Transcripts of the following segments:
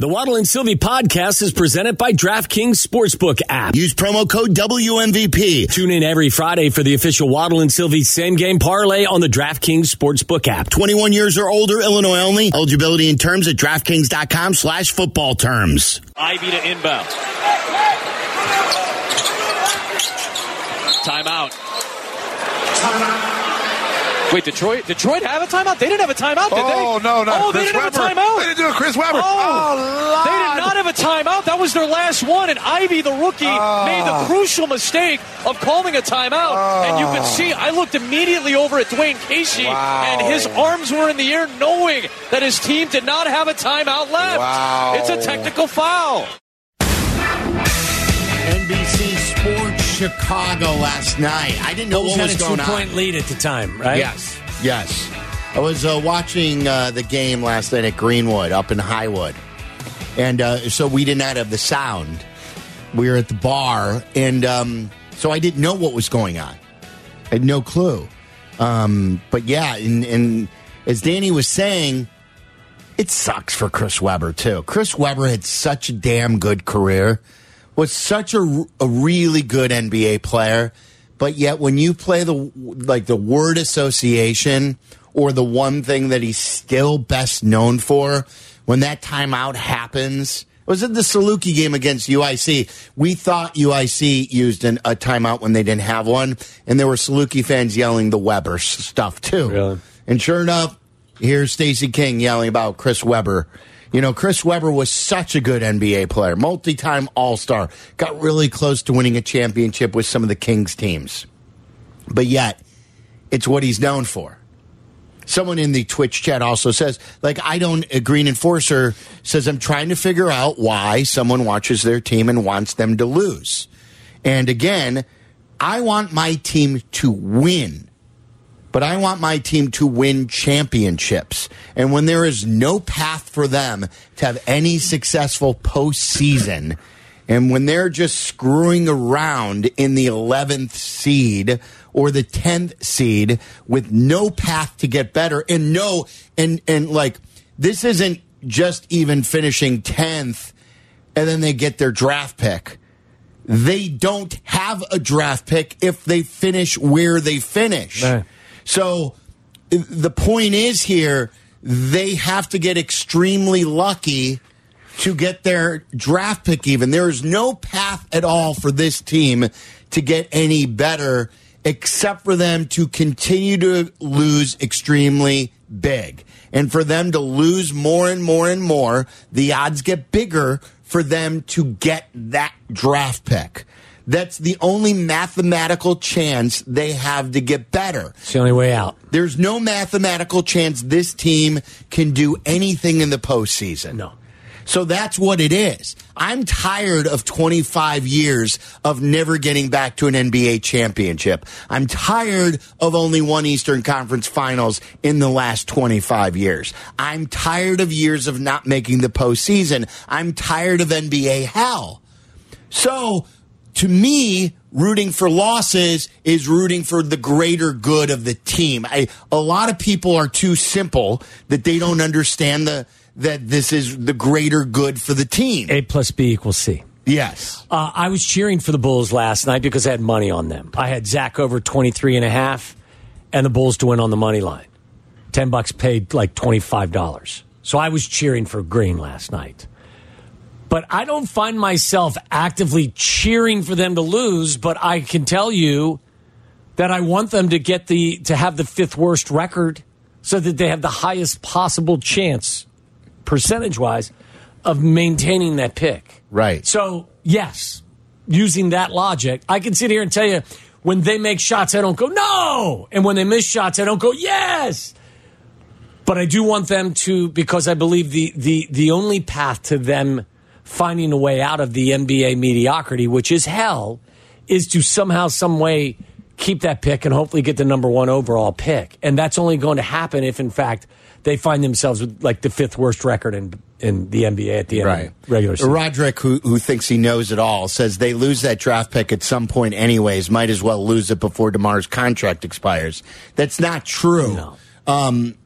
The Waddle and Silvy podcast is presented by DraftKings Sportsbook app. Use promo code WMVP. Tune in every Friday for the official Waddle and Silvy same game parlay on the DraftKings Sportsbook app. 21 years or older, Illinois only. Eligibility and terms at DraftKings.com slash football terms. Ivey to inbound. Timeout. Wait, Detroit? Detroit have a timeout? They didn't have a timeout, did they? Oh, no, no. Oh, they didn't have a timeout? They didn't do it, Chris Webber. Oh, Oh, they did not have a timeout. That was their last one, and Ivey, the rookie, Oh. made the crucial mistake of calling a timeout. Oh. And you could see, I looked immediately over at Dwane Casey, Wow. and his arms were in the air, knowing that his team did not have a timeout left. Wow. It's a technical foul. NBC Sports Chicago last night. I didn't know Bulls what had was a going two on. point lead at the time, right? Yes, yes. I was uh, watching uh, the game last night at Greenwood up in Highwood. And uh, so we did not have the sound. We were at the bar. And um, so I didn't know what was going on. I had no clue. Um, but yeah, and, and as Danny was saying, it sucks for Chris Webber, too. Chris Webber had such a damn good career, was such a, a really good NBA player. But yet, when you play the like the word association or the one thing that he's still best known for, when that timeout happens, it was at the Saluki game against UIC. We thought UIC used an, a timeout when they didn't have one, and there were Saluki fans yelling the Webber stuff too. Really? And sure enough, here's Stacey King yelling about Chris Webber. You know, Chris Webber was such a good NBA player, multi time All Star, got really close to winning a championship with some of the Kings teams. But yet, it's what he's known for. Someone in the Twitch chat also says, like, I don't, a green enforcer says, I'm trying to figure out why someone watches their team and wants them to lose. And again, I want my team to win but I want my team to win championships. And when there is no path for them to have any successful postseason, and when they're just screwing around in the 11th seed or the 10th seed with no path to get better and no, and, and like, this isn't just even finishing 10th and then they get their draft pick they don't have a draft pick if they finish where they finish. Right. So the point is here, they have to get extremely lucky to get their draft pick even. There is no path at all for this team to get any better except for them to continue to lose extremely big. And for them to lose more and more and more, the odds get bigger for them to get that draft pick. That's the only mathematical chance they have to get better. It's the only way out. There's no mathematical chance this team can do anything in the postseason. No. So that's what it is. I'm tired of 25 years of never getting back to an NBA championship. I'm tired of only one Eastern Conference finals in the last 25 years. I'm tired of years of not making the postseason. I'm tired of NBA hell. So, to me, rooting for losses is rooting for the greater good of the team. I, a lot of people are too simple that they don't understand the that this is the greater good for the team. A plus B equals C. yes. Uh, I was cheering for the Bulls last night because I had money on them. I had Zach over 23 and a half and the Bulls to win on the money line. 10 bucks paid like $25. So I was cheering for Green last night. But I don't find myself actively cheering for them to lose, but I can tell you that I want them to get the to have the fifth worst record so that they have the highest possible chance percentage wise of maintaining that pick. Right. So, yes, using that logic, I can sit here and tell you when they make shots, I don't go, no. And when they miss shots, I don't go, yes. But I do want them to, because I believe the, the, the only path to them finding a way out of the NBA mediocrity, which is hell, is to somehow, some way keep that pick and hopefully get the number one overall pick. And that's only going to happen if, in fact, they find themselves with like the fifth worst record in, in the NBA at the end Right. of the regular season. Roderick, who, who thinks he knows it all, says they lose that draft pick at some point anyways. Might as well lose it before DeMar's contract expires. That's not true. No. Um,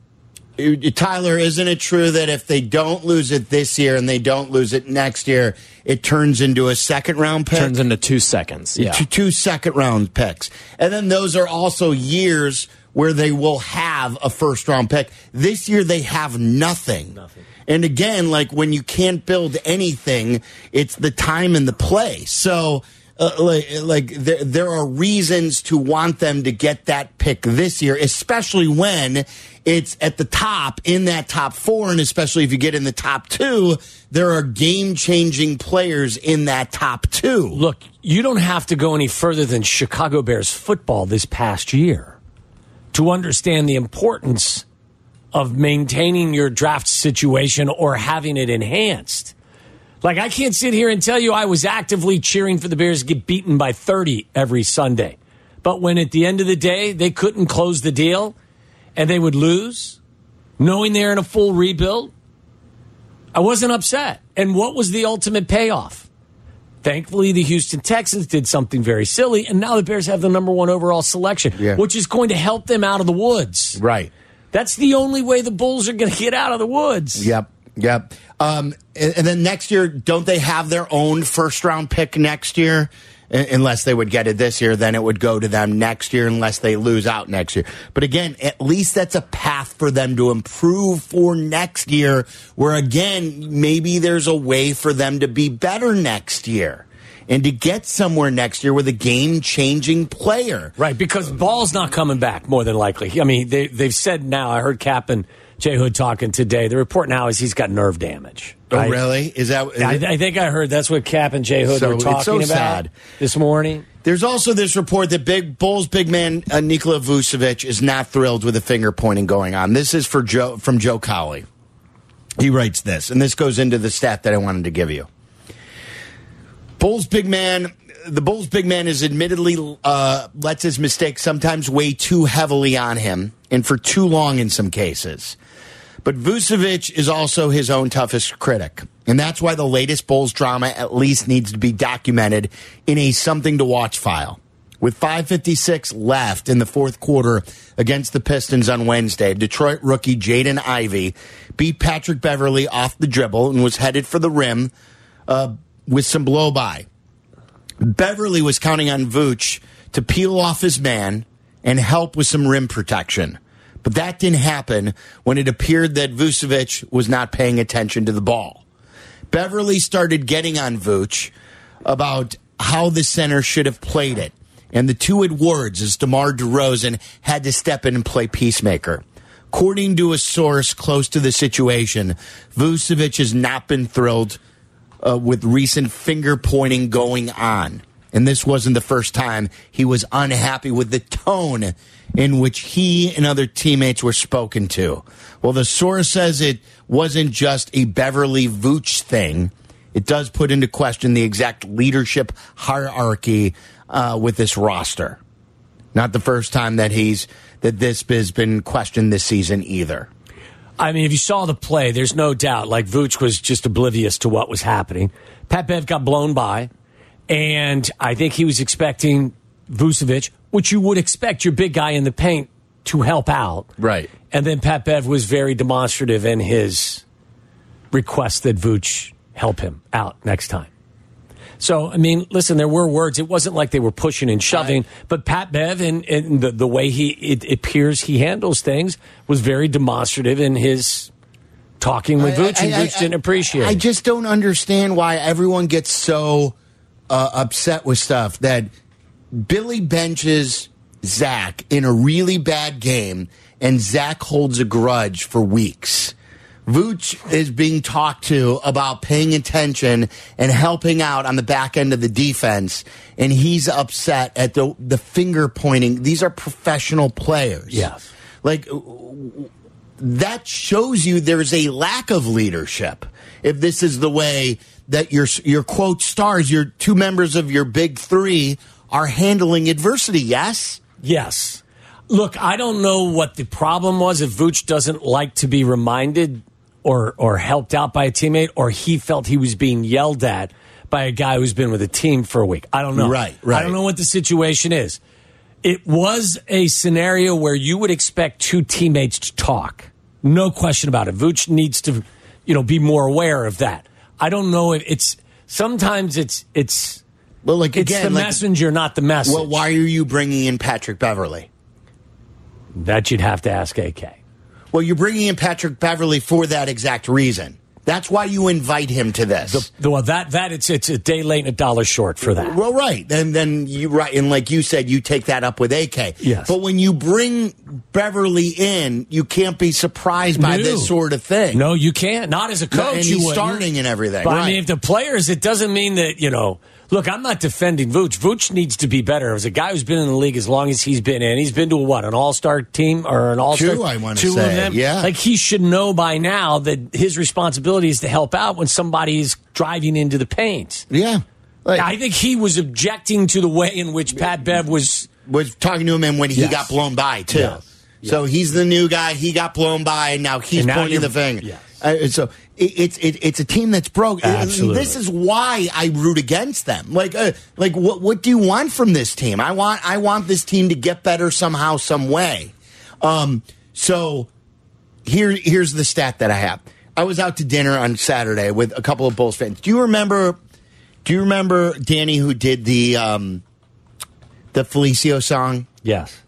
Tyler, isn't it true that if they don't lose it this year and they don't lose it next year, it turns into a second round pick? Turns into two seconds. Yeah. Two, two second round picks. And then those are also years where they will have a first round pick. This year they have nothing. Nothing. And again, like when you can't build anything, it's the time and the place. So, uh, like, like there, there are reasons to want them to get that pick this year, especially when it's at the top in that top four, and especially if you get in the top two, there are game changing players in that top two. Look, you don't have to go any further than Chicago Bears football this past year to understand the importance of maintaining your draft situation or having it enhanced. Like, I can't sit here and tell you I was actively cheering for the Bears to get beaten by 30 every Sunday. But when at the end of the day, they couldn't close the deal and they would lose, knowing they're in a full rebuild, I wasn't upset. And what was the ultimate payoff? Thankfully, the Houston Texans did something very silly, and now the Bears have the number one overall selection, Yeah. which is going to help them out of the woods. Right. That's the only way the Bulls are going to get out of the woods. Yep. Yep. Um, and, and then next year, don't they have their own first round pick next year? Unless they would get it this year, then it would go to them next year unless they lose out next year. But again, at least that's a path for them to improve for next year, where again, maybe there's a way for them to be better next year and to get somewhere next year with a game changing player. Right, because Ball's not coming back more than likely. I mean, they, they've said now, I heard and Jay Hood talking today. The report now is he's got nerve damage. Oh, really? Is that? is I, I think I heard that's what Cap and Jay Hood So were talking so about sad. this morning. There's also this report that big Bulls big man uh, Nikola Vucevic is not thrilled with the finger pointing going on. This is for Joe from Joe Cowley. He writes this, and this goes into the stat that I wanted to give you. Bulls big man, the Bulls big man is admittedly uh, lets his mistakes sometimes weigh too heavily on him, and for too long in some cases. But Vucevic is also his own toughest critic. And that's why the latest Bulls drama at least needs to be documented in a something to watch file. With 5.56 left in the fourth quarter against the Pistons on Wednesday, Detroit rookie Jaden Ivey beat Patrick Beverley off the dribble and was headed for the rim uh, with some blow by. Beverley was counting on Vooch to peel off his man and help with some rim protection. But that didn't happen when it appeared that Vucevic was not paying attention to the ball. Beverley started getting on Vooch about how the center should have played it. And the two had words as DeMar DeRozan had to step in and play peacemaker. According to a source close to the situation, Vucevic has not been thrilled uh, with recent finger pointing going on. And this wasn't the first time he was unhappy with the tone in which he and other teammates were spoken to. Well, the source says it wasn't just a Beverley Vooch thing. It does put into question the exact leadership hierarchy uh, with this roster. Not the first time that he's that this has been questioned this season either. I mean, if you saw the play, there's no doubt. Like Vooch was just oblivious to what was happening. Pat Bev got blown by, and I think he was expecting Vucevic, which you would expect your big guy in the paint to help out. Right. And then Pat Bev was very demonstrative in his request that Vooch help him out next time. So, I mean, listen, there were words. It wasn't like they were pushing and shoving, but Pat Bev and, and the, the way he it appears he handles things was very demonstrative in his talking with Vooch, and Vooch didn't appreciate I it. just don't understand why everyone gets so uh, upset with stuff that Billy benches Zach in a really bad game, and Zach holds a grudge for weeks. Vooch is being talked to about paying attention and helping out on the back end of the defense, and he's upset at the the finger pointing. These are professional players. Yes. Like that shows you there's a lack of leadership. If this is the way that your your quote stars, your two members of your big three are handling adversity, yes. Yes. Look, I don't know what the problem was if Vooch doesn't like to be reminded or or helped out by a teammate or he felt he was being yelled at by a guy who's been with a team for a week. I don't know. Right, right. I don't know what the situation is. It was a scenario where you would expect two teammates to talk. No question about it. Vooch needs to, you know, be more aware of that. I don't know if it's sometimes it's it's Well, like it's again, the like, messenger, not the message. well, why are you bringing in Patrick Beverley? that you'd have to ask AK. Well, you're bringing in Patrick Beverley for that exact reason. That's why you invite him to this. The, well, that that it's it's a day late and a dollar short for that. Well, right. And then you right, and like you said, you take that up with AK. Yes. But when you bring Beverley in, you can't be surprised by No. this sort of thing. No, you can't. Not as a No, coach. and you starting and everything. But I mean, if the players, it doesn't mean that you know. Look, I'm not defending Vooch. Vooch needs to be better. As a guy who's been in the league as long as he's been in, he's been to a, what an All Star team or an All Star. Two, I wanna two say, of them. yeah. like he should know by now that his responsibility is to help out when somebody is driving into the paint. yeah. Like, I think he was objecting to the way in which Pat Bev was. was talking to him and when he Yes. got blown by too. Yes. So he's the new guy. He got blown by, and now he's And now pointing the finger. Yes. Uh, so it, it's it, it's a team that's broke. Absolutely. This is why I root against them. Like uh, like what what do you want from this team? I want I want this team to get better somehow, some way. Um, so here here's the stat that I have. I was out to dinner on Saturday with a couple of Bulls fans. Do you remember? Do you remember Danny who did the um, the Felicio song? Yes.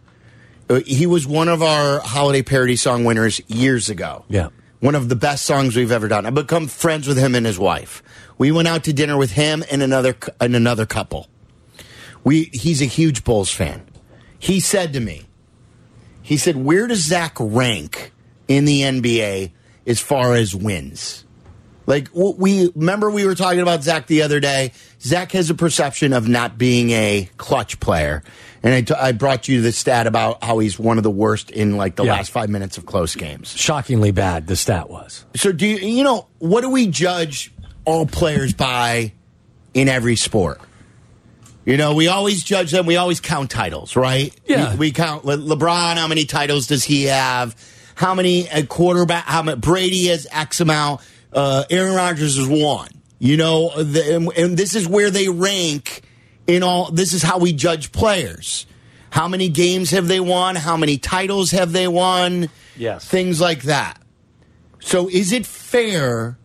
Uh, he was one of our holiday parody song winners years ago. Yeah. One of the best songs we've ever done. I've become friends with him and his wife. We went out to dinner with him and another and another couple. We he's a huge Bulls fan. He said to me, he said, "Where does Zach rank in the NBA as far as wins?" Like we remember we were talking about Zach the other day. Zach has a perception of not being a clutch player, and I, t- I brought you the stat about how he's one of the worst in like the Yeah. last five minutes of close games. Shockingly bad, the stat was. So do you, you know what do we judge all players by in every sport? You know, we always judge them. We always count titles, right? Yeah. We, we count Le- LeBron. How many titles does he have? How many a quarterback? How many Brady has X amount? Uh, Aaron Rodgers is one. You know, the, and, and this is where they rank in all. This is how we judge players. How many games have they won? How many titles have they won? Yes. Things like that. So is it fair?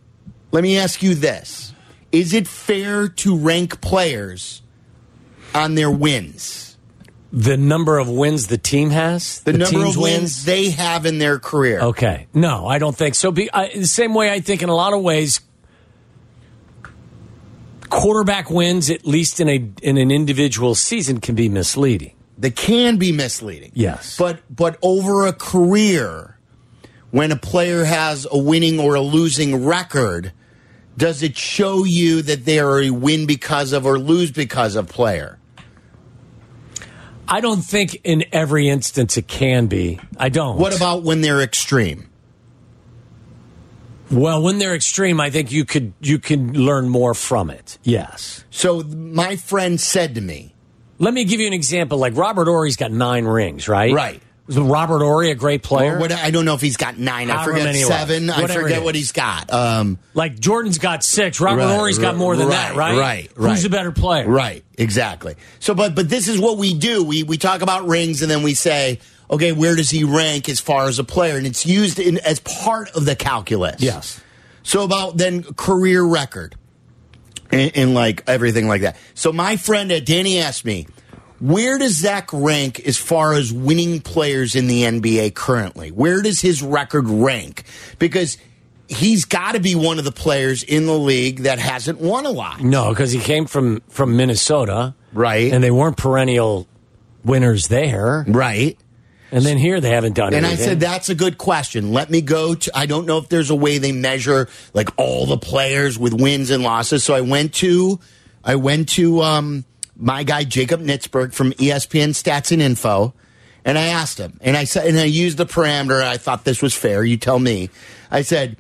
Let me ask you this. Is it fair to rank players on their wins? The number of wins the team has, The, number team's of wins they have in their career. Okay, no, I don't think so. Be, I, the same way I think in a lot of ways, quarterback wins at least in a in an individual season can be misleading. They can be misleading. Yes. But but over a career, when a player has a winning or a losing record, does it show you that they are a win because of or lose because of player? I don't think in every instance it can be. I don't. What about when they're extreme? Well, when they're extreme, I think you could you can learn more from it. Yes. So my friend said to me, Let me give you an example. Like Robert Horry's got nine rings, right? Right. Was Robert Horry a great player? What, I don't know if he's got nine. I However forget many it was. seven. I Whatever it forget is. what he's got. Um, Like Jordan's got six. Robert Right, Horry's got more than that, right? Right. Who's right. the better player? Right. Exactly. So, but but this is what we do. We we talk about rings, and then we say, okay, where does he rank as far as a player? And it's used in, as part of the calculus. Yes. So about then career record and, and like everything like that. So my friend uh, Danny asked me, where does Zach rank as far as winning players in the NBA currently? Where does his record rank? Because he's got to be one of the players in the league that hasn't won a lot. No, because he came from from Minnesota, Right. And they weren't perennial winners there. Right. And then here they haven't done it. And I said, that's a good question. Let me go to, I don't know if there's a way they measure like all the players with wins and losses. So I went to, I went to, um, my guy, Jacob Nitzberg from ESPN Stats and Info. And I asked him and I said, and I used the parameter. I thought this was fair. You tell me. I said,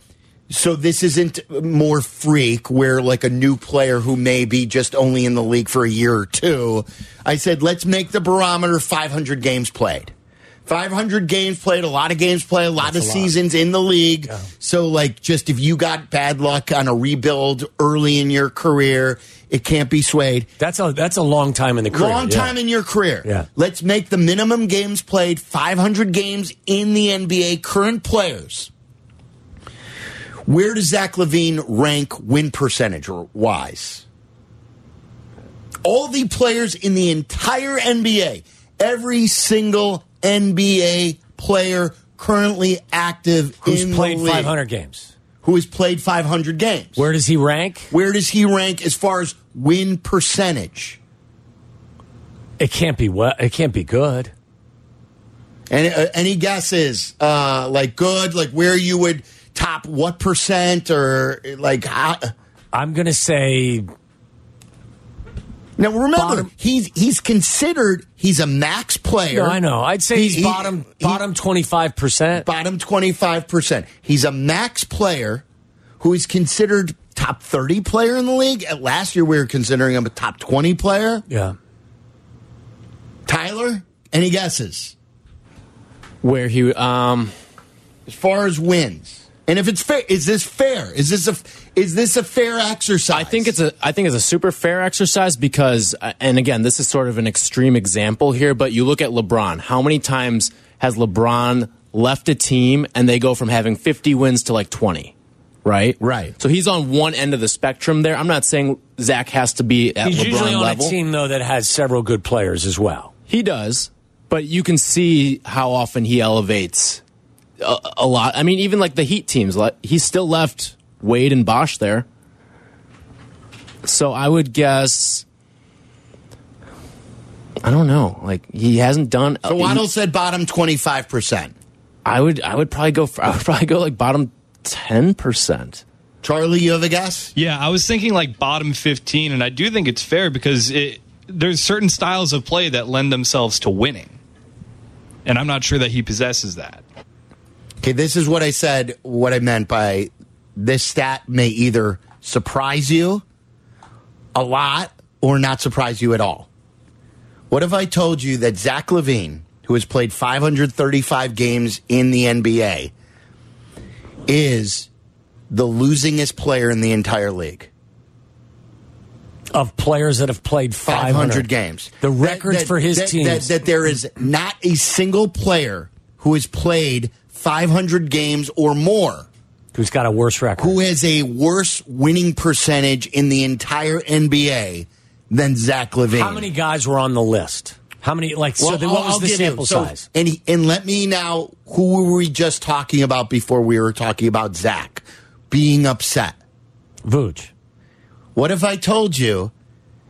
so this isn't more freak where like a new player who may be just only in the league for a year or two. I said, let's make the barometer 500 games played. 500 games played, a lot of games played, a lot That's of a lot. seasons in the league. So, like, just if you got bad luck on a rebuild early in your career, it can't be swayed. that's a that's a long time in the career. Long yeah. time in your career. Yeah. Let's make the minimum games played 500 games in the NBA, current players. Where does Zach LaVine rank win percentage wise? All the players in the entire NBA, every single NBA player currently active Who's in played league, 500 games? who has played 500 games. Where does he rank? Where does he rank as far as win percentage? It can't be well. It can't be good. Any, uh, any guesses? Uh, like good, like where you would top what percent or like how? I'm going to say Now remember, Bottom- he's he's considered he's a max player. No, I know. I'd say he's He- bottom he- bottom twenty five percent. bottom twenty five percent. He's a max player who is considered top thirty player in the league. At last year, we were considering him a top twenty player. Yeah. Tyler, any guesses Where he, um, as far as wins? And if it's fair, is this fair? Is this a is this a fair exercise? I think it's a I think it's a super fair exercise because uh, and again this is sort of an extreme example here but you look at LeBron how many times has LeBron left a team and they go from having 50 wins to like 20 right Right. so he's on one end of the spectrum there I'm not saying Zach has to be at He's LeBron usually on level a team though that has several good players as well. he does but you can see how often he elevates a, a lot I mean even like the Heat teams like he still left Wade and Bosh there so I would guess I don't know. Like he hasn't done. So uh, Waddle said bottom twenty five percent. I would. I would probably go. For, I would probably go like bottom ten percent. Charlie, you have a guess? Yeah, I was thinking like bottom 15, and I do think it's fair because it, there's certain styles of play that lend themselves to winning. And I'm not sure that he possesses that. Okay, this is what I said. What I meant by this stat may either surprise you a lot or not surprise you at all. What if I told you that Zach LaVine, who has played 535 games in the NBA, is the losingest player in the entire league? Of players that have played 500, 500 games. The records for his that, teams. That, that there is not a single player who has played 500 games or more who's got a worse record. who has a worse winning percentage in the entire NBA than Zach LaVine. How many guys were on the list? How many? Like, so Well, then I'll- what was I'll the sample so- size? And he, and let me now. Who were we just talking about before we were talking about Zach being upset? Vooch. What if I told you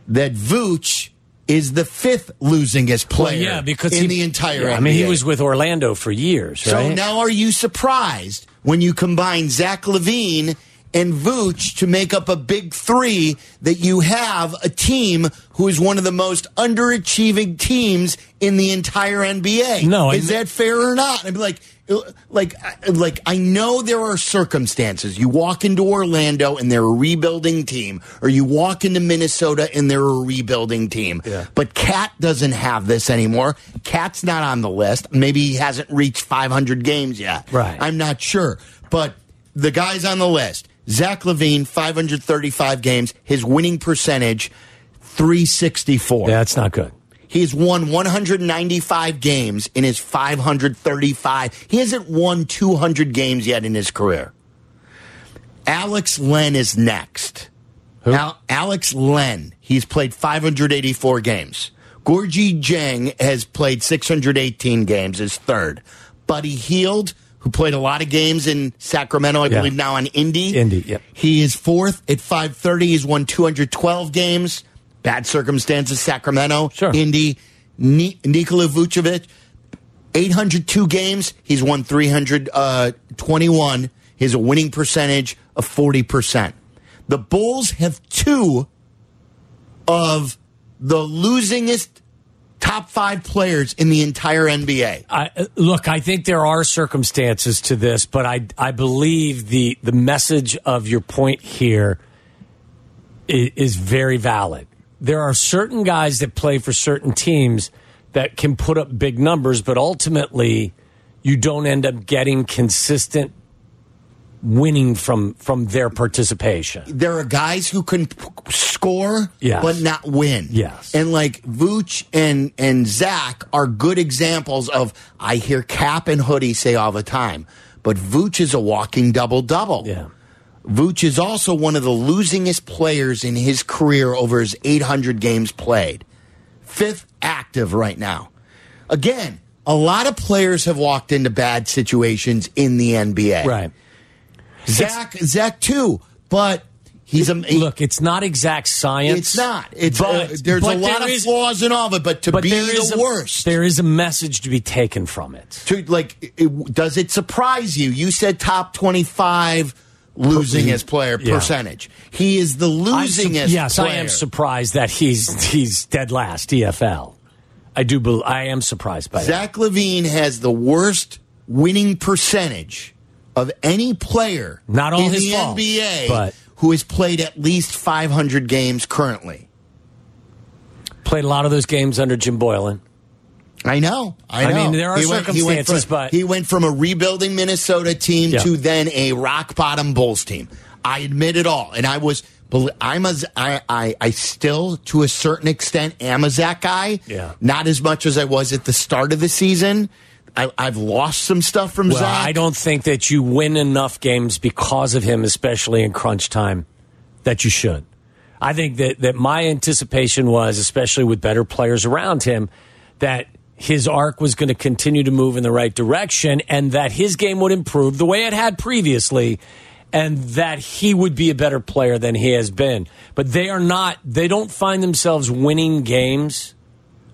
that Vooch is the fifth losingest player yeah, because in he- the entire yeah, NBA? I mean, he was with Orlando for years, So now are you surprised when you combine Zach LaVine and Vooch to make up a big three that you have a team who is one of the most underachieving teams in the entire NBA? No, is that fair or not? I'm like, uh, like, uh, like I know there are circumstances. You walk into Orlando and they're a rebuilding team, or you walk into Minnesota and they're a rebuilding team. Yeah. But Cat doesn't have this anymore. Cat's not on the list. Maybe he hasn't reached 500 games yet. Right. I'm not sure. But the guys on the list Zach LaVine, 535 games. His winning percentage, 364. yeah, that's not good. He's won 195 games in his 535. He hasn't won 200 games yet in his career. Alex Len is next. Al- Alex Len, he's played 584 games. Gorgui Dieng has played 618 games, is third. Buddy Hield, who played a lot of games in Sacramento, I Yeah. believe now on Indy. Indy, yep. He is fourth at 530. He's won 212 games. Bad circumstances, Sacramento, Sure. Indy. Ni- Nikola Vucevic, 802 games. He's won 321. Uh, he has a winning percentage of 40%. The Bulls have two of the losingest top five players in the entire NBA. I, look, I think there are circumstances to this, but I I believe the the message of your point here is, is very valid. There are certain guys that play for certain teams that can put up big numbers, but ultimately you don't end up getting consistent winning from from their participation. there are guys who can p- score Yes. but not win. Yes. And like Vooch and and Zach are good examples of I hear Cap and Hoodie say all the time, but Vooch is a walking double double. Yeah. Vooch is also one of the losingest players in his career over his 800 games played. Fifth active right now. Again, a lot of players have walked into bad situations in the NBA. Right. Zach, Zach too, but he's a he- Look, it's not exact science. It's not. It's but- uh, there's but a lot there of is- flaws in all of it, but to but be the a- worst, There is a message to be taken from it. to like, it, does it surprise you? You said top twenty-five losingest player Yeah. percentage. He is the I'm su- losingest. yes, I am surprised that he's he's dead last EFL. I do. bel I am surprised by that. Zach LaVine has the worst winning percentage of any player Not all in his the fault, NBA but- who has played at least 500 games currently. Played a lot of those games under Jim Boylen. I know. I I know. mean, there are he went, he went circumstances, from, but- he went from a rebuilding Minnesota team Yeah. to then a rock bottom Bulls team. I admit it all, and I was. I'm a. I, I. I still, to a certain extent, am a Zach guy. Yeah. Not as much as I was at the start of the season. I, I've lost some stuff from Well, Zach. I don't think that you win enough games because of him, especially in crunch time, that you should. I think that, that my anticipation was, especially with better players around him, that his arc was going to continue to move in the right direction and that his game would improve the way it had previously and that he would be a better player than he has been. But they are not, they don't find themselves winning games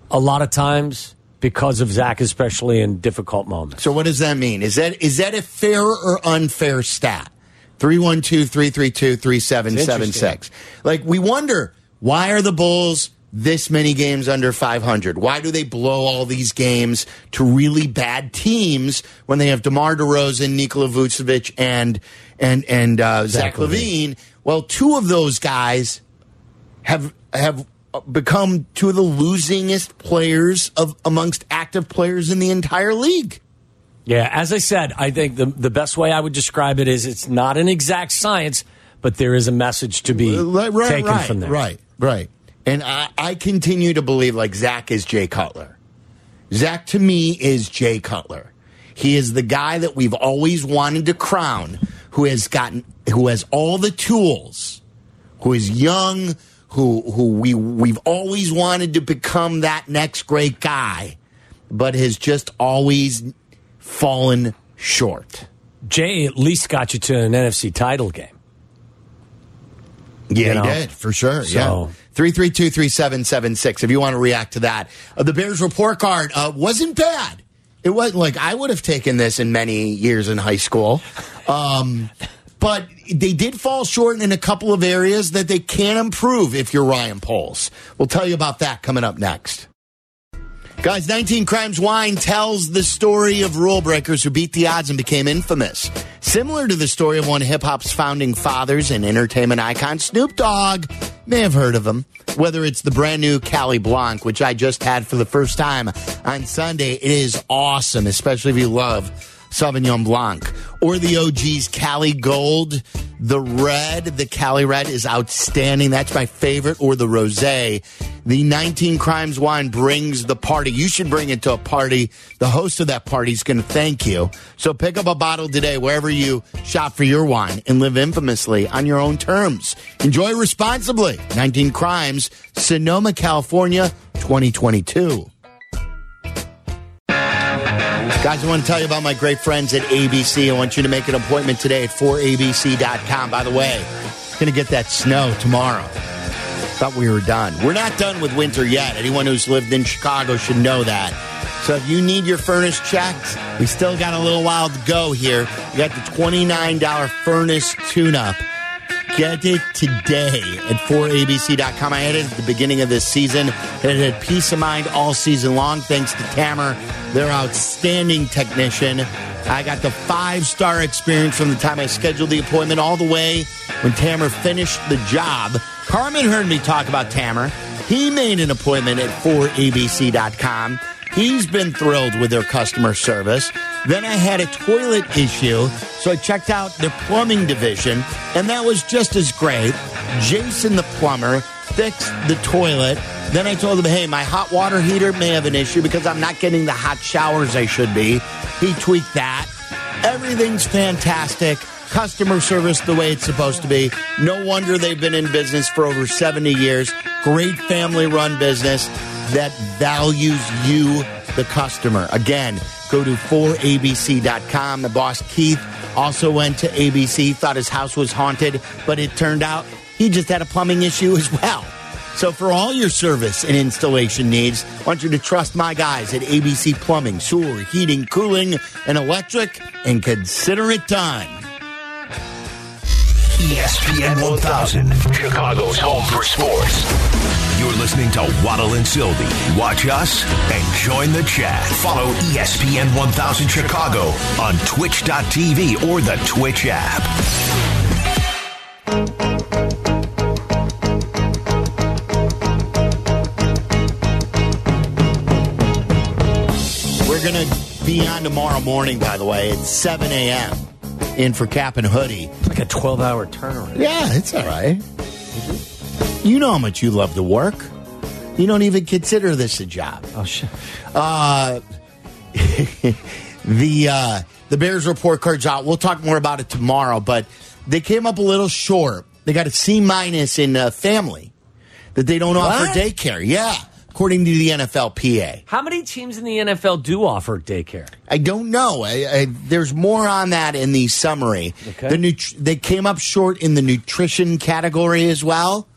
a lot of times because of Zach, especially in difficult moments. So what does that mean? Is that is that a fair or unfair stat? 312-332-3776. Like we wonder why are the Bulls this many games under 500? Why do they blow all these games to really bad teams when they have DeMar DeRozan, Nikola Vucevic and and and uh, Zach, Zach LaVine? Well, two of those guys have have become two of the losingest players of amongst active players in the entire league. Yeah, as I said, I think the the best way I would describe it is it's not an exact science, but there is a message to be right, right, taken right, from there. Right, right. And I, I continue to believe like Zach is Jay Cutler. Zach to me is Jay Cutler. He is the guy that we've always wanted to crown, who has gotten, who has all the tools, who is young, who who we we've always wanted to become that next great guy, but has just always fallen short. Jay at least got you to an NFC title game. Yeah, You know? he did for sure. So- yeah, three three two three seven seven six. If you want to react to that, uh, the Bears report card uh, wasn't bad. It wasn't like I would have taken this in many years in high school, um, but they did fall short in a couple of areas that they can improve. If you're Ryan Poles, we'll tell you about that coming up next. Guys, 19 Crimes Wine tells the story of rule breakers who beat the odds and became infamous. Similar to the story of one hip hop's founding fathers and entertainment icon, Snoop Dogg. May have heard of him. Whether it's the brand new Cali Blanc, which I just had for the first time on Sunday, it is awesome, especially if you love Sauvignon Blanc. Or the OG's Cali Gold. The red, the Cali Red is outstanding. That's my favorite. Or the Rosé. The 19 Crimes wine brings the party. You should bring it to a party. The host of that party is going to thank you. So pick up a bottle today wherever you shop for your wine and live infamously on your own terms. Enjoy responsibly. 19 Crimes, Sonoma, California, 2022. Guys, I want to tell you about my great friends at ABC. I want you to make an appointment today at 4abc.com. By the way, going to get that snow tomorrow. Thought we were done. We're not done with winter yet. Anyone who's lived in Chicago should know that. So if you need your furnace checked, we still got a little while to go here. You got the $29 furnace tune up. Get it today at 4abc.com. I had it at the beginning of this season. And it had peace of mind all season long thanks to Tamer, their outstanding technician. I got the five star experience from the time I scheduled the appointment all the way when Tamer finished the job. Carmen heard me talk about Tamer. He made an appointment at 4abc.com. He's been thrilled with their customer service. Then I had a toilet issue, so I checked out the plumbing division, and that was just as great. Jason, the plumber, fixed the toilet. Then I told him, hey, my hot water heater may have an issue because I'm not getting the hot showers I should be. He tweaked that. Everything's fantastic. customer service the way it's supposed to be. No wonder they've been in business for over 70 years. Great family run business that values you, the customer. Again, go to 4abc.com. The boss, Keith, also went to ABC, thought his house was haunted, but it turned out he just had a plumbing issue as well. So for all your service and installation needs, I want you to trust my guys at ABC Plumbing, Sewer, Heating, Cooling, and Electric, and consider it done. ESPN 1000, Chicago's home for sports. You're listening to Waddle and Silvy. Watch us and join the chat. Follow ESPN 1000 Chicago on twitch.tv or the Twitch app. We're going to be on tomorrow morning, by the way, at 7 a.m. in for Cap and Hoodie. Like a 12 hour turnaround. Yeah, it's all right. You know how much you love to work. You don't even consider this a job. Oh, shit. Uh, the uh, the Bears report card's out. We'll talk more about it tomorrow, but they came up a little short. They got a C minus in uh, family that they don't offer daycare. Yeah, according to the NFLPA. How many teams in the NFL do offer daycare? I don't know. I, I, there's more on that in the summary. Okay. The nut- they came up short in the nutrition category as well.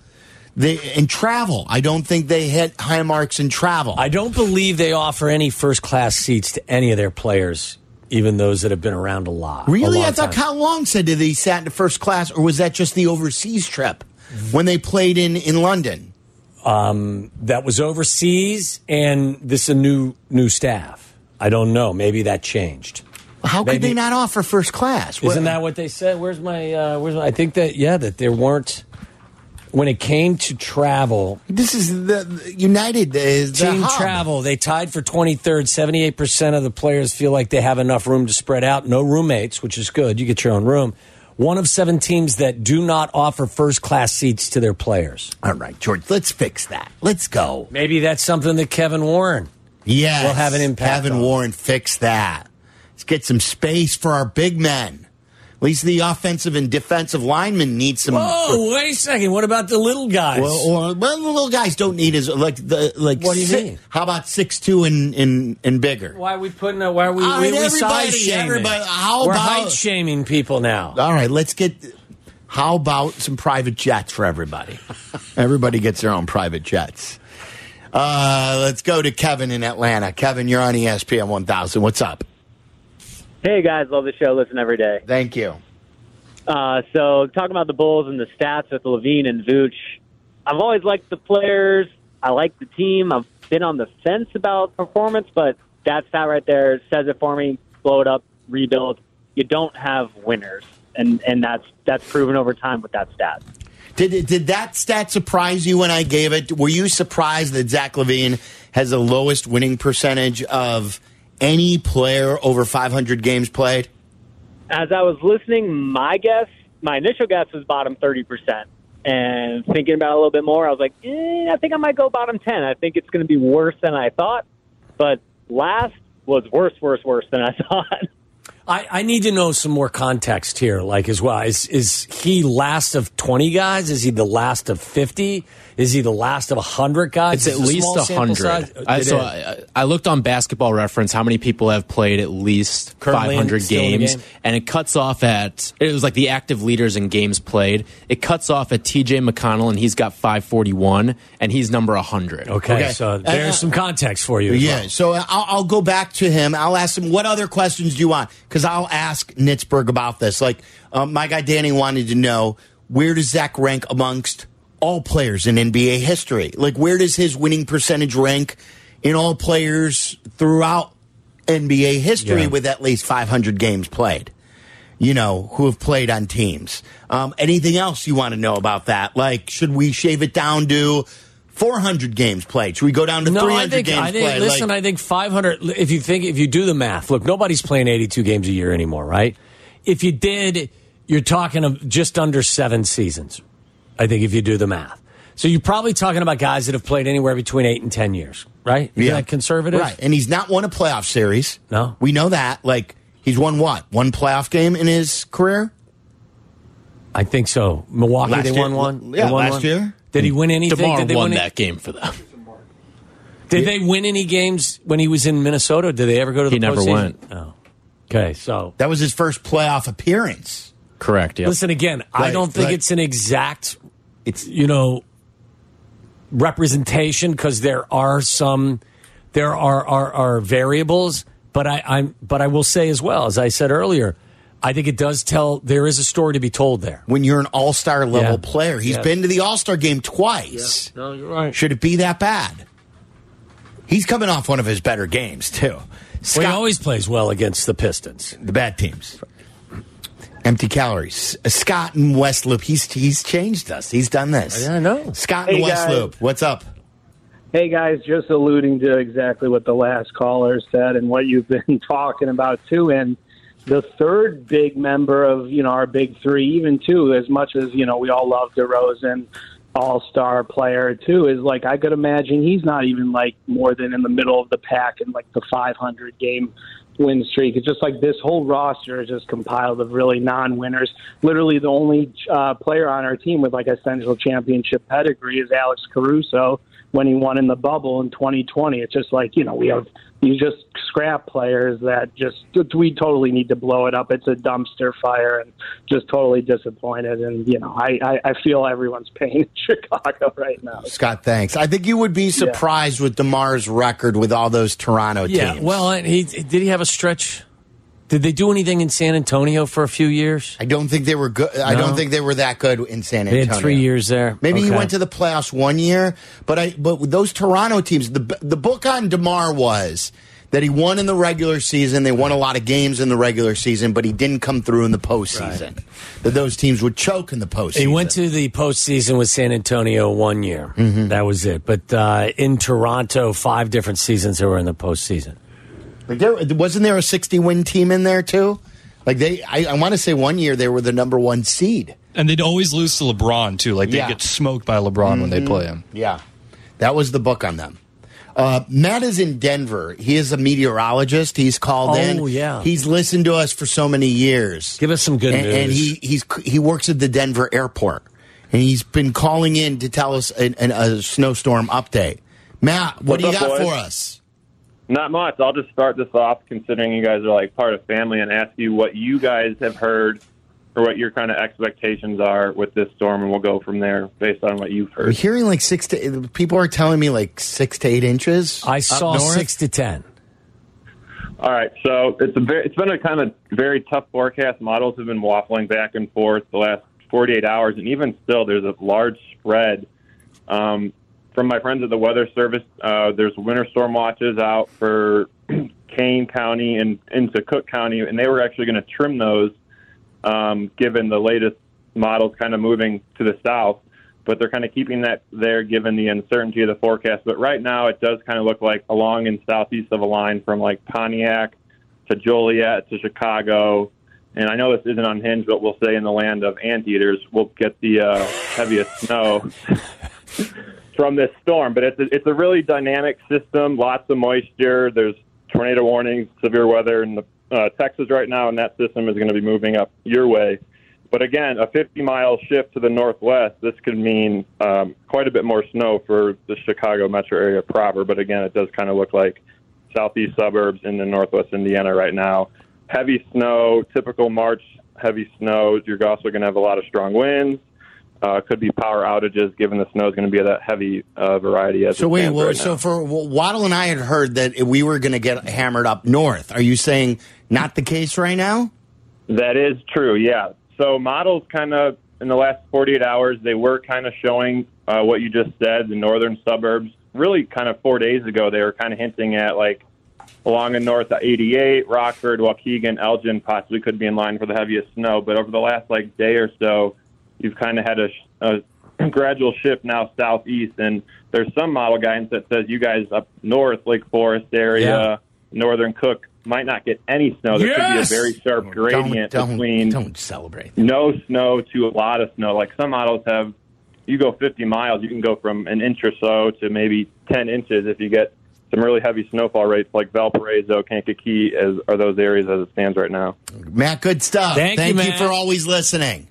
They in travel. I don't think they hit high marks in travel. I don't believe they offer any first class seats to any of their players, even those that have been around a lot. really, long I thought time. Kyle Long said that he sat in first class, or was that just the overseas trip when they played in in London? That was overseas, and this is a new new staff. I don't know. Maybe that changed. How could Maybe- they not offer first class? Isn't What- that what they said? Where's my? Uh, where's my? I think that yeah, that there weren't. When it came to travel, this is the United is the team hub. travel, they tied for 23rd. 78% of the players feel like they have enough room to spread out. No roommates, which is good. You get your own room. One of seven teams that do not offer first class seats to their players. All right, George, let's fix that. Let's go. Maybe that's something that Kevin Warren. Yes. will have an impact Kevin on. Warren fix that. Let's get some space for our big men. At least the offensive and defensive linemen need some. Whoa, wait a second. What about the little guys? Well, or well, the little guys don't need as like the like. What do you si- mean? How about six two and and and bigger? why are we putting? A, why are we? All we, right, we everybody, size shaming? everybody, how We're about- height shaming people now. All right, let's get. How about some private jets for everybody? everybody gets their own private jets. Uh, let's go to Kevin in Atlanta. Kevin, you're on ESPN 1000. What's up? Hey guys, love the show. Listen every day. Thank you. Uh, so talking about the Bulls and the stats with LaVine and Vooch, I've always liked the players. I like the team. I've been on the fence about performance, but that stat right there says it for me. Blow it up, rebuild. You don't have winners, and and that's that's proven over time with that stat. Did did that stat surprise you when I gave it? Were you surprised that Zach LaVine has the lowest winning percentage of any player over 500 games played? As I was listening, my guess, my initial guess was bottom 30%. And thinking about it a little bit more, I was like, eh, I think I might go bottom 10. I think it's going to be worse than I thought. But last was worse, worse, worse than I thought. I, I need to know some more context here, like as well. Is is he last of twenty guys? Is he the last of fifty? Is he the last of a hundred guys? It's at Is it a least a hundred. size? I, so. I, I looked on Basketball Reference how many people have played at least 500 still in the games, game? and it cuts off at it was like the active leaders in games played. It cuts off at T.J. McConnell, and he's got 541, and he's number 100. okay, Okay. so there's Uh, some context for you. Yeah, well. so I'll, I'll go back to him. I'll ask him what other questions do you want because I'll ask Nitzberg about this. Like um, my guy Danny wanted to know where does Zach rank amongst all players in NBA history? Like where does his winning percentage rank in all players throughout NBA history Yeah. with at least 500 games played? You know who have played on teams. Um, anything else you want to know about that? Like should we shave it down to 400 games played? Should we go down to No, 300 I think games I think played? listen, Like- I think 500 if you think if you do the math. Look, nobody's playing 82 games a year anymore, right? If you did, you're talking of just under 7 seasons. I think if you do the math. So you're probably talking about guys that have played anywhere between 8 and 10 years, right? Is that conservative? Right. And he's not won a playoff series. No. We know that. Like, he's won what? One playoff game in his career? I think so. Milwaukee, Last they year- won one. yeah, won last one? year. Did he win anything? DeMar Did they won win that game for them. Did they win any games when he was in Minnesota? Did they ever go to the He never postseason? went. Oh. Okay, so That was his first playoff appearance. Correct. Yeah. listen again. I don't think right. it's an exact, It's you know, representation because there are some, there are are, are variables. But I, I'm, but I will say as well as I said earlier, I think it does tell there is a story to be told there. when you're an all star level Yeah. player. He's Yeah. been to the all star game twice. No, you're right. Should it be that bad? He's coming off one of his better games too. Well, Scott, he always plays well against the Pistons. the bad teams. Empty calories. Uh, Scott and West Loop. He's he's changed us. He's done this. Yeah, I know. Scott and Hey, West guys. Loop. What's up? Hey guys, just alluding to exactly what the last caller said and what you've been talking about too. And the third big member of you know our big three, even two, as much as you know we all love DeRozan, All Star player too, is like I could imagine he's not even like more than in the middle of the pack in like the 500 game win streak. It's just like this whole roster is just compiled of really non-winners. Literally, the only uh, player on our team with like a central championship pedigree is Alex Caruso when he won in the bubble in 2020. It's just like you know we have you just scrap players that just we totally need to blow it up. It's a dumpster fire and just totally disappointed. And you know I I, I feel everyone's pain in Chicago right now. Scott, thanks. I think you would be surprised with DeMar's record with all those Toronto teams. Yeah. teams. Well, and he did he have a stretch? Did they do anything in San Antonio for a few years? I don't think they were good. I don't think they were that good in San Antonio. They had three years there. Maybe he went to the playoffs one year, but I but those Toronto teams, the the book on Demar was that he won in the regular season. They won a lot of games in the regular season, but he didn't come through in the postseason. That those teams would choke in the postseason. He went to the postseason with San Antonio one year. Mm-hmm. That was it. But uh, in Toronto, five different seasons they were in the postseason. Like there, wasn't there a sixty win team in there too? Like they, I, I want to say one year they were the number one seed. And they'd always lose to LeBron too. Like they Yeah. get smoked by LeBron when they play him. Yeah, that was the book on them. Uh, Matt is in Denver. He is a meteorologist. He's called Oh, in. yeah. He's listened to us for so many years. Give us some good and, news. and he he's he works at the Denver airport, and he's been calling in to tell us an, an, a snowstorm update. Matt, what do you up, got boys? for us? Not much. I'll just start this off, considering you guys are like part of family, and ask you what you guys have heard or what your kind of expectations are with this storm, and we'll go from there based on what you've We're heard. hearing like six to people are telling me like six to eight inches. I saw six to ten. All right, so it's a very, it's been a kind of very tough forecast. Models have been waffling back and forth the last 48 hours, and even still, there's a large spread. Um, from my friends at the Weather Service, uh, there's winter storm watches out for Kane County and into Cook County, and they were actually going to trim those, um, given the latest models kind of moving to the south. But they're kind of keeping that there, given the uncertainty of the forecast. But right now, it does kind of look like along and southeast of a line from like Pontiac to Joliet to Chicago. And I know this isn't unhinged, but we'll say in the land of anteaters, we'll get the uh, heaviest snow from this storm. But it's a, it's a really dynamic system, lots of moisture. There's tornado warnings, severe weather in the, uh, Texas right now, and that system is going to be moving up your way. But again, a 50 mile shift to the northwest, this could mean um, quite a bit more snow for the Chicago metro area proper. But again, it does kind of look like southeast suburbs in the northwest Indiana right now. Heavy snow, typical March heavy snow. You're also going to have a lot of strong winds. Uh, could be power outages given the snow is going to be of that heavy uh, variety. As So wait, well, right so for well, Waddle and I had heard that we were going to get hammered up north. Are you saying not the case right now? That is true, yeah. So models kind of in the last 48 hours, they were kind of showing uh, what you just said, the northern suburbs. Really, kind of four days ago, they were kind of hinting at like along and north of 88, Rockford, Waukegan, Elgin possibly could be in line for the heaviest snow. But over the last like day or so, you've kind of had a, a gradual shift now southeast, and there's some model guidance that says you guys up north, Lake Forest area, Yeah. northern Cook might not get any snow. There Yes! could be a very sharp gradient don't, between don't celebrate. no snow to a lot of snow. Like some models have, you go 50 miles, you can go from an inch or so to maybe 10 inches if you get some really heavy snowfall rates like Valparaiso, Kankakee as are those areas as it stands right now. Matt, good stuff. Thank you, Matt. for always listening.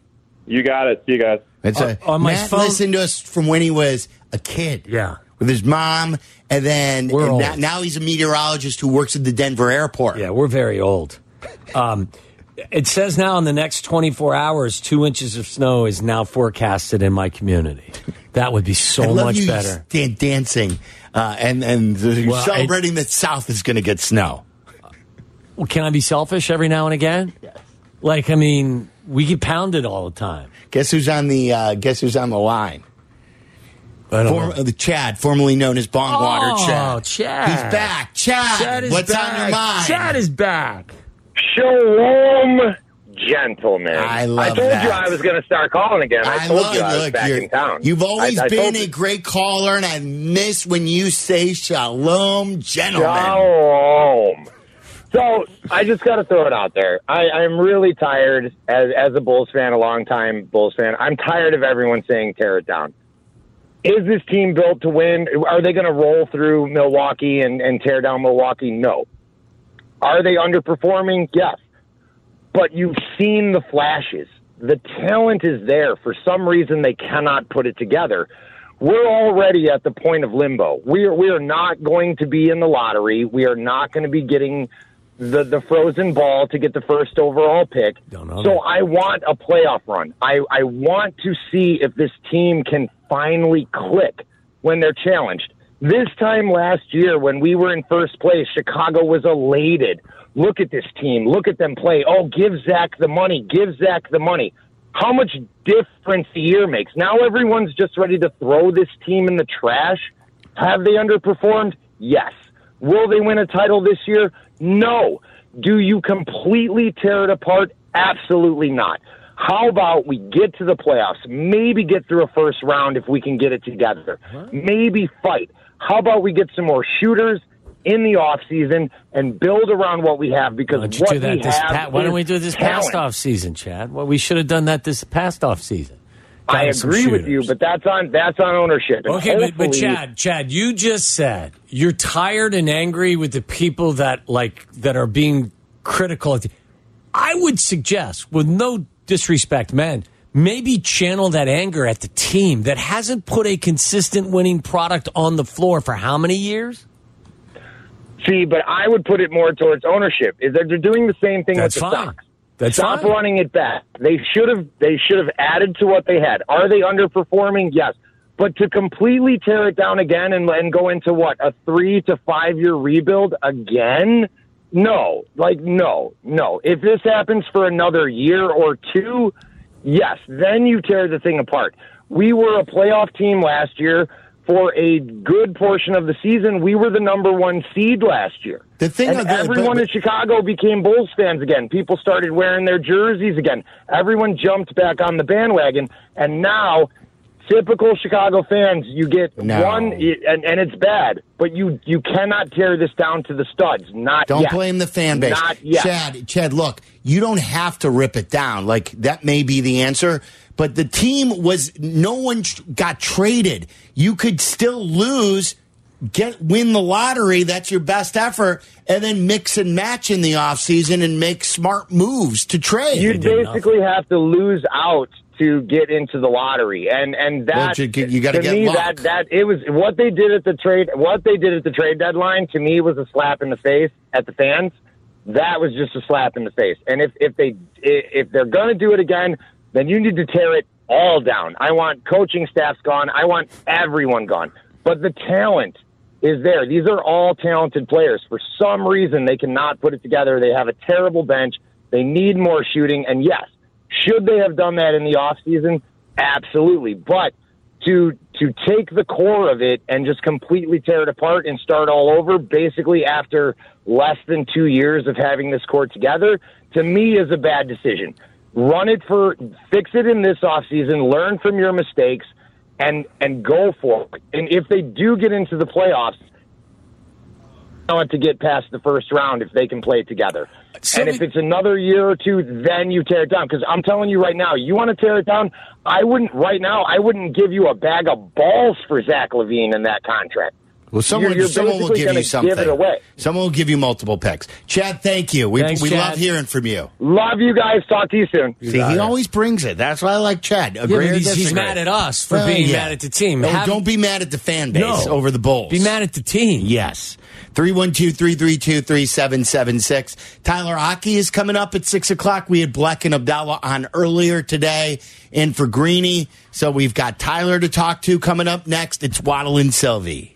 You got it. See you guys. It's On- a, on my Matt phone- listened to us from when he was a kid. Yeah. With his mom, and then We're and old. now, now he's a meteorologist who works at the Denver airport. Yeah, we're very old. Um, it says now in the next 24 hours, two inches of snow is now forecasted in my community. That would be I so love much you better. dan- dancing uh, and and you're Well, I- celebrating that South is going to get snow. Well, can I be selfish every now and again? Yes. Like, I mean, we get pounded all the time. Guess who's on the uh, Guess who's on the line? Form, uh, the Chad, formerly known as Bongwater Oh, Chad. Oh, Chad. He's back. Chad, Chad is what's back. on your mind? Chad is back. Shalom, gentlemen. I love I told that. you I was going to start calling again. I, I told love you I was look, back you're- in town. You've always I- I been a great caller, and I miss when you say shalom, gentlemen. Shalom. So I just got to throw it out there. I, I'm really tired as as a Bulls fan, a long time Bulls fan. I'm tired of everyone saying tear it down. Is this team built to win? Are they going to roll through Milwaukee and, and tear down Milwaukee? No. Are they underperforming? Yes. But you've seen the flashes. The talent is there. For some reason, they cannot put it together. We're already at the point of limbo. We are, we are not going to be in the lottery. We are not going to be getting the, the frozen ball to get the first overall pick. So that. I want a playoff run. I, I want to see if this team can finally click when they're challenged. This time last year, when we were in first place, Chicago was elated. Look at this team. Look at them play. Oh, give Zach the money. Give Zach the money. How much difference the year makes. Now everyone's just ready to throw this team in the trash. Have they underperformed? Yes. Will they win a title this year? No. Do you completely tear it apart? Absolutely not. How about we get to the playoffs? Maybe get through a first round if we can get it together. Maybe fight. How about we get some more shooters in the off season and build around what we have because Why don't you what do that we this have pa- Why don't we do this past off season, Chad? Well, we should have done that this past off season. I agree with you, but that's on that's on ownership. And Okay, but, but Chad, Chad, you just said you're tired and angry with the people that like that are being critical. I would suggest, with no disrespect, man, maybe channel that anger at the team that hasn't put a consistent winning product on the floor for how many years? See, but I would put it more towards ownership. Is that they're doing the same thing That's with the fine. Sox. That's Stop running it back. They should have. They should have added to what they had. Are they underperforming? Yes. But to completely tear it down again and, and go into what a three to five year rebuild again? No, like no, no. If this happens for another year or two, yes, then you tear the thing apart. We were a playoff team last year. For a good portion of the season, we were the number one seed last year. The thing and the- everyone but- in Chicago became Bulls fans again. People started wearing their jerseys again. Everyone jumped back on the bandwagon, and now, typical Chicago fans, you get No. one, and, and it's bad. But you you cannot tear this down to the studs. Not Don't yet. blame the fan base. Not yet. Chad, Chad, look, you don't have to rip it down. Like that may be the answer, but the team was no one got traded. You could still lose, get win the lottery, that's your best effort, and then mix and match in the offseason and make smart moves to trade. You did basically have to lose out to get into the lottery, and and Well, that you- you gotta to get me luck. that that it was what they did at the trade. What they did at the trade deadline to me was a slap in the face at the fans. That was just a slap in the face. And if if they if they're going to do it again, then you need to tear it all down. I want coaching staffs gone. I want everyone gone. But the talent is there. These are all talented players. For some reason, they cannot put it together. They have a terrible bench. They need more shooting. And yes, should they have done that in the offseason? Absolutely. But to to take the core of it and just completely tear it apart and start all over, basically after less than two years of having this core together, to me is a bad decision. Run it for fix it in this offseason, learn from your mistakes, and and go for it. And if they do get into the playoffs, want to get past the first round if they can play together. So and if it's another year or two, then you tear it down. Because I'm telling you right now, you want to tear it down. I wouldn't right now. I wouldn't give you a bag of balls for Zach LaVine in that contract. Well, someone, you're, you're someone will give you something. Give it away. Someone will give you multiple picks. Chad, thank you. We, Thanks, we Chad. love hearing from you. Love you guys. Talk to you soon. See, he always brings it. That's why I like Chad. Agree but or he's, he's mad at us for Well, being yeah. mad at the team. No, Have- don't be mad at the fan base No. over the Bulls. Be mad at the team. Yes. 312-332-3776. Tyler Aki is coming up at 6 o'clock. We had Black and Abdallah on earlier today in for Greeny. So we've got Tyler to talk to coming up next. It's Waddle and Silvy.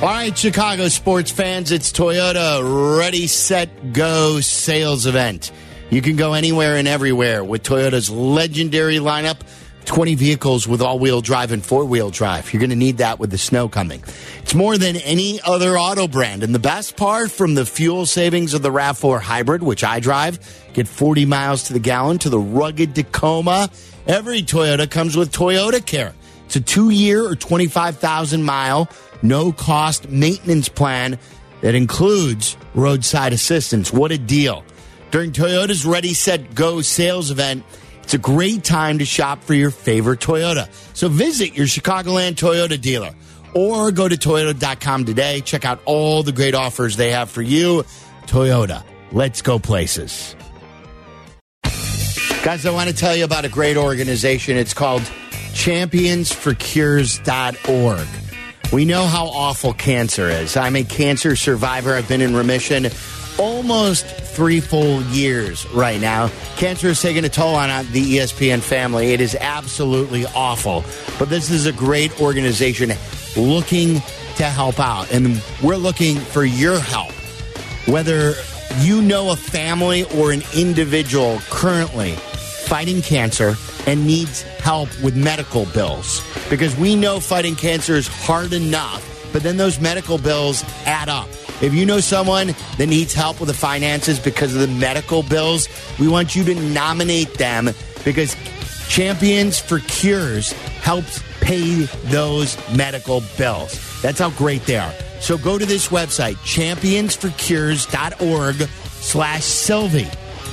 All right, Chicago sports fans, it's Toyota Ready, Set, Go sales event. You can go anywhere and everywhere with Toyota's legendary lineup 20 vehicles with all wheel drive and four wheel drive. You're going to need that with the snow coming. It's more than any other auto brand. And the best part from the fuel savings of the RAV4 hybrid, which I drive, get 40 miles to the gallon, to the rugged Tacoma. Every Toyota comes with Toyota Care. It's a two year or 25,000 mile, no cost maintenance plan that includes roadside assistance. What a deal. During Toyota's Ready, Set, Go sales event, it's a great time to shop for your favorite Toyota. So visit your Chicagoland Toyota dealer or go to Toyota.com today. Check out all the great offers they have for you. Toyota, let's go places. Guys, I want to tell you about a great organization. It's called championsforcures.org. We know how awful cancer is. I'm a cancer survivor. I've been in remission almost three full years right now. Cancer is taking a toll on the ESPN family. It is absolutely awful. But this is a great organization looking to help out. And we're looking for your help. Whether you know a family or an individual currently fighting cancer and needs help with medical bills, because we know fighting cancer is hard enough, but then those medical bills add up. If you know someone that needs help with the finances because of the medical bills, we want you to nominate them because Champions for Cures helps pay those medical bills. That's how great they are. So go to this website, championsforcures.org slash Silvy.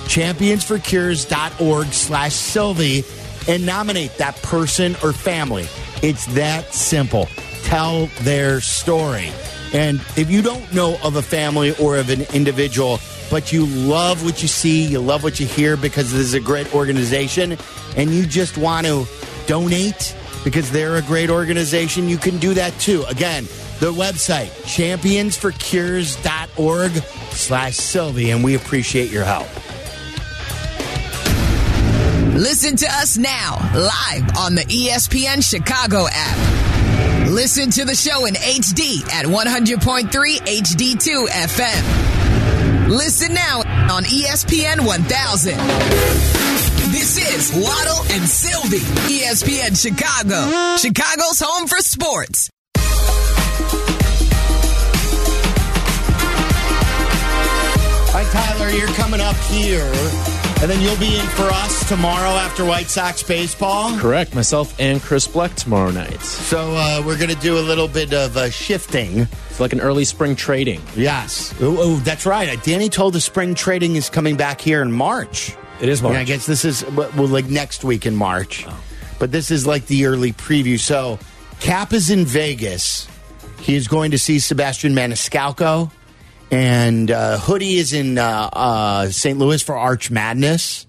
Championsforcures.org slash Silvy and nominate that person or family. It's that simple. Tell their story. And if you don't know of a family or of an individual, but you love what you see, you love what you hear because this is a great organization, and you just want to donate because they're a great organization, you can do that too. Again, the website, championsforcures.org slash Silvy, and we appreciate your help. Listen to us now, live on the ESPN Chicago app. Listen to the show in HD at 100.3 HD2 FM. Listen now on ESPN 1000. This is Waddle and Silvy, ESPN Chicago, Chicago's home for sports. Hi, Tyler. You're coming up here, and then you'll be in for us tomorrow after White Sox baseball. Correct. Myself and Chris Bleck tomorrow night. So uh, we're going to do a little bit of uh, shifting. It's like an early spring trading. Yes. Oh, oh, that's right. Danny told us spring trading is coming back here in March. It is March. Yeah, I guess this is well, like next week in March, but this is like the early preview. So Kap is in Vegas. He is going to see Sebastian Maniscalco, and uh, Hoodie is in uh, uh, St. Louis for Arch Madness.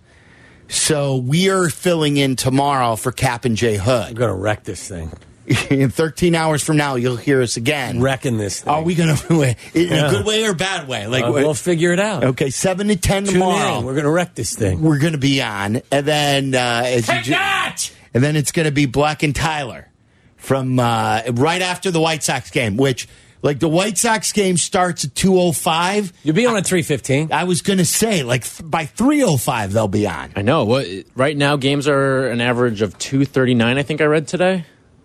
So we are filling in tomorrow for Kap and Jay Hood. I'm going to wreck this thing. in 13 hours from now, you'll hear us again. Wrecking this thing. Are we going to in Yeah. a good way or bad way? Like Uh, we'll figure it out. okay, seven to ten Tune tomorrow. in. We're going to wreck this thing. we're going to be on, and then uh, as you Take ju- that! and then it's going to be Black and Tyler from uh, right after the White Sox game, which like the White Sox game starts at two oh five. You'll be on at 315. I was going to say like th- by three oh five they'll be on. I know. What right now games are an average of two thirty nine. I think I read today.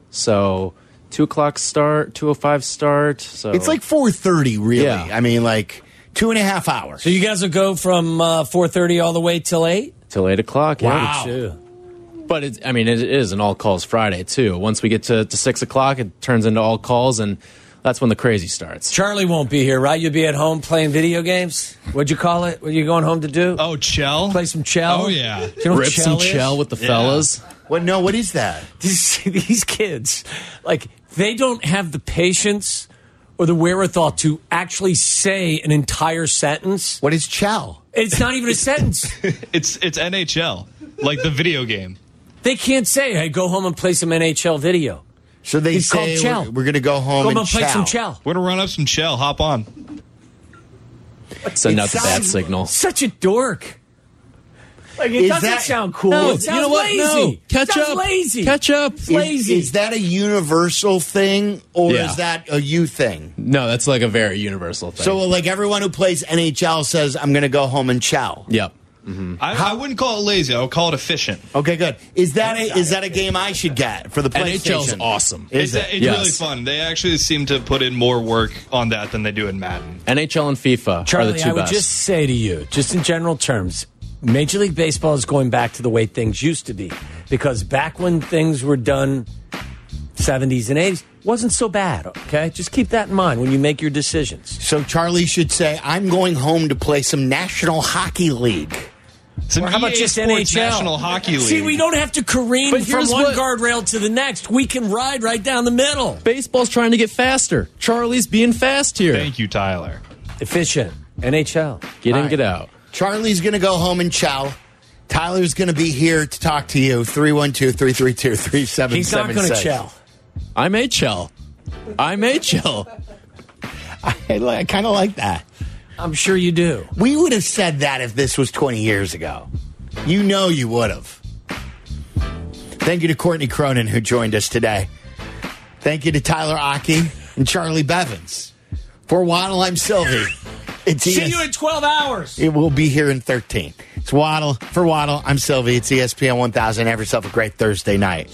So two o'clock start, two o five start. So It's like four thirty, really. Yeah. I mean, like two and a half hours. So you guys will go from uh, 4.30 all the way till 8? till eight o'clock. Yeah. Wow. Sure. But it, I mean, it is an all calls Friday too. Once we get to, to six o'clock, it turns into all calls, and that's when the crazy starts. Charlie won't be here, right? You'll be at home playing video games? What'd you call it? What are you going home to do? Oh, Chell. Play some Chell? Oh, yeah. Do you know what Rip some is? shell with the Yeah. fellas. What? No, what is that? these, these kids, like, they don't have the patience or the wherewithal to actually say an entire sentence. What is chow? It's not even a sentence. It's it's NHL, like the video game. They can't say, "Hey, go home and play some NHL video." So they It's called say chow. we're, we're going to go home Go and home and play some chow. chow. We're gonna run up some shell. Hop on. Send It out the bat sounds- signal. Such a dork. Like it Is doesn't that- sound cool. No, it sounds you know what? lazy. No, catch sounds up. Lazy. Catch up. Is, lazy. is that a universal thing or Yeah. is that a you thing? No, that's like a very universal thing. So, like everyone who plays NHL says, "I'm going to go home and chow." yep. Mm-hmm. I, I wouldn't call it lazy. I would call it efficient. Okay, good. Is that a, is that a game I should get for the PlayStation? NHL's awesome. Is it's it? it's Yes. really fun. They actually seem to put in more work on that than they do in Madden. NHL and FIFA are Charlie, the two I would just say to you, just in general terms, Major League Baseball is going back to the way things used to be. Because back when things were done 70s and 80s, wasn't so bad, okay? Just keep that in mind when you make your decisions. So Charlie should say, "I'm going home to play some National Hockey League." Some Or how about just Sports NHL? National Hockey League. See, we don't have to careen But from one what- guardrail to the next. We can ride right down the middle. Baseball's trying to get faster. Charlie's being fast here. Thank you, Tyler. Efficient. NHL. Get in, All right. get out. Charlie's going to go home and chow. Tyler's going to be here to talk to you. 312 332 3776. He's not going to chill. I may chill. I may chill. I, I kind of like that. I'm sure you do. We would have said that if this was 20 years ago. You know you would have. Thank you to Courtney Cronin, who joined us today. Thank you to Tyler Aki and Charlie Bevins. For Waddle, I'm Silvy. It's See ES- you in 12 hours. It will be here in 13. It's Waddle. For Waddle, I'm Silvy. It's ESPN 1000. Have yourself a great Thursday night.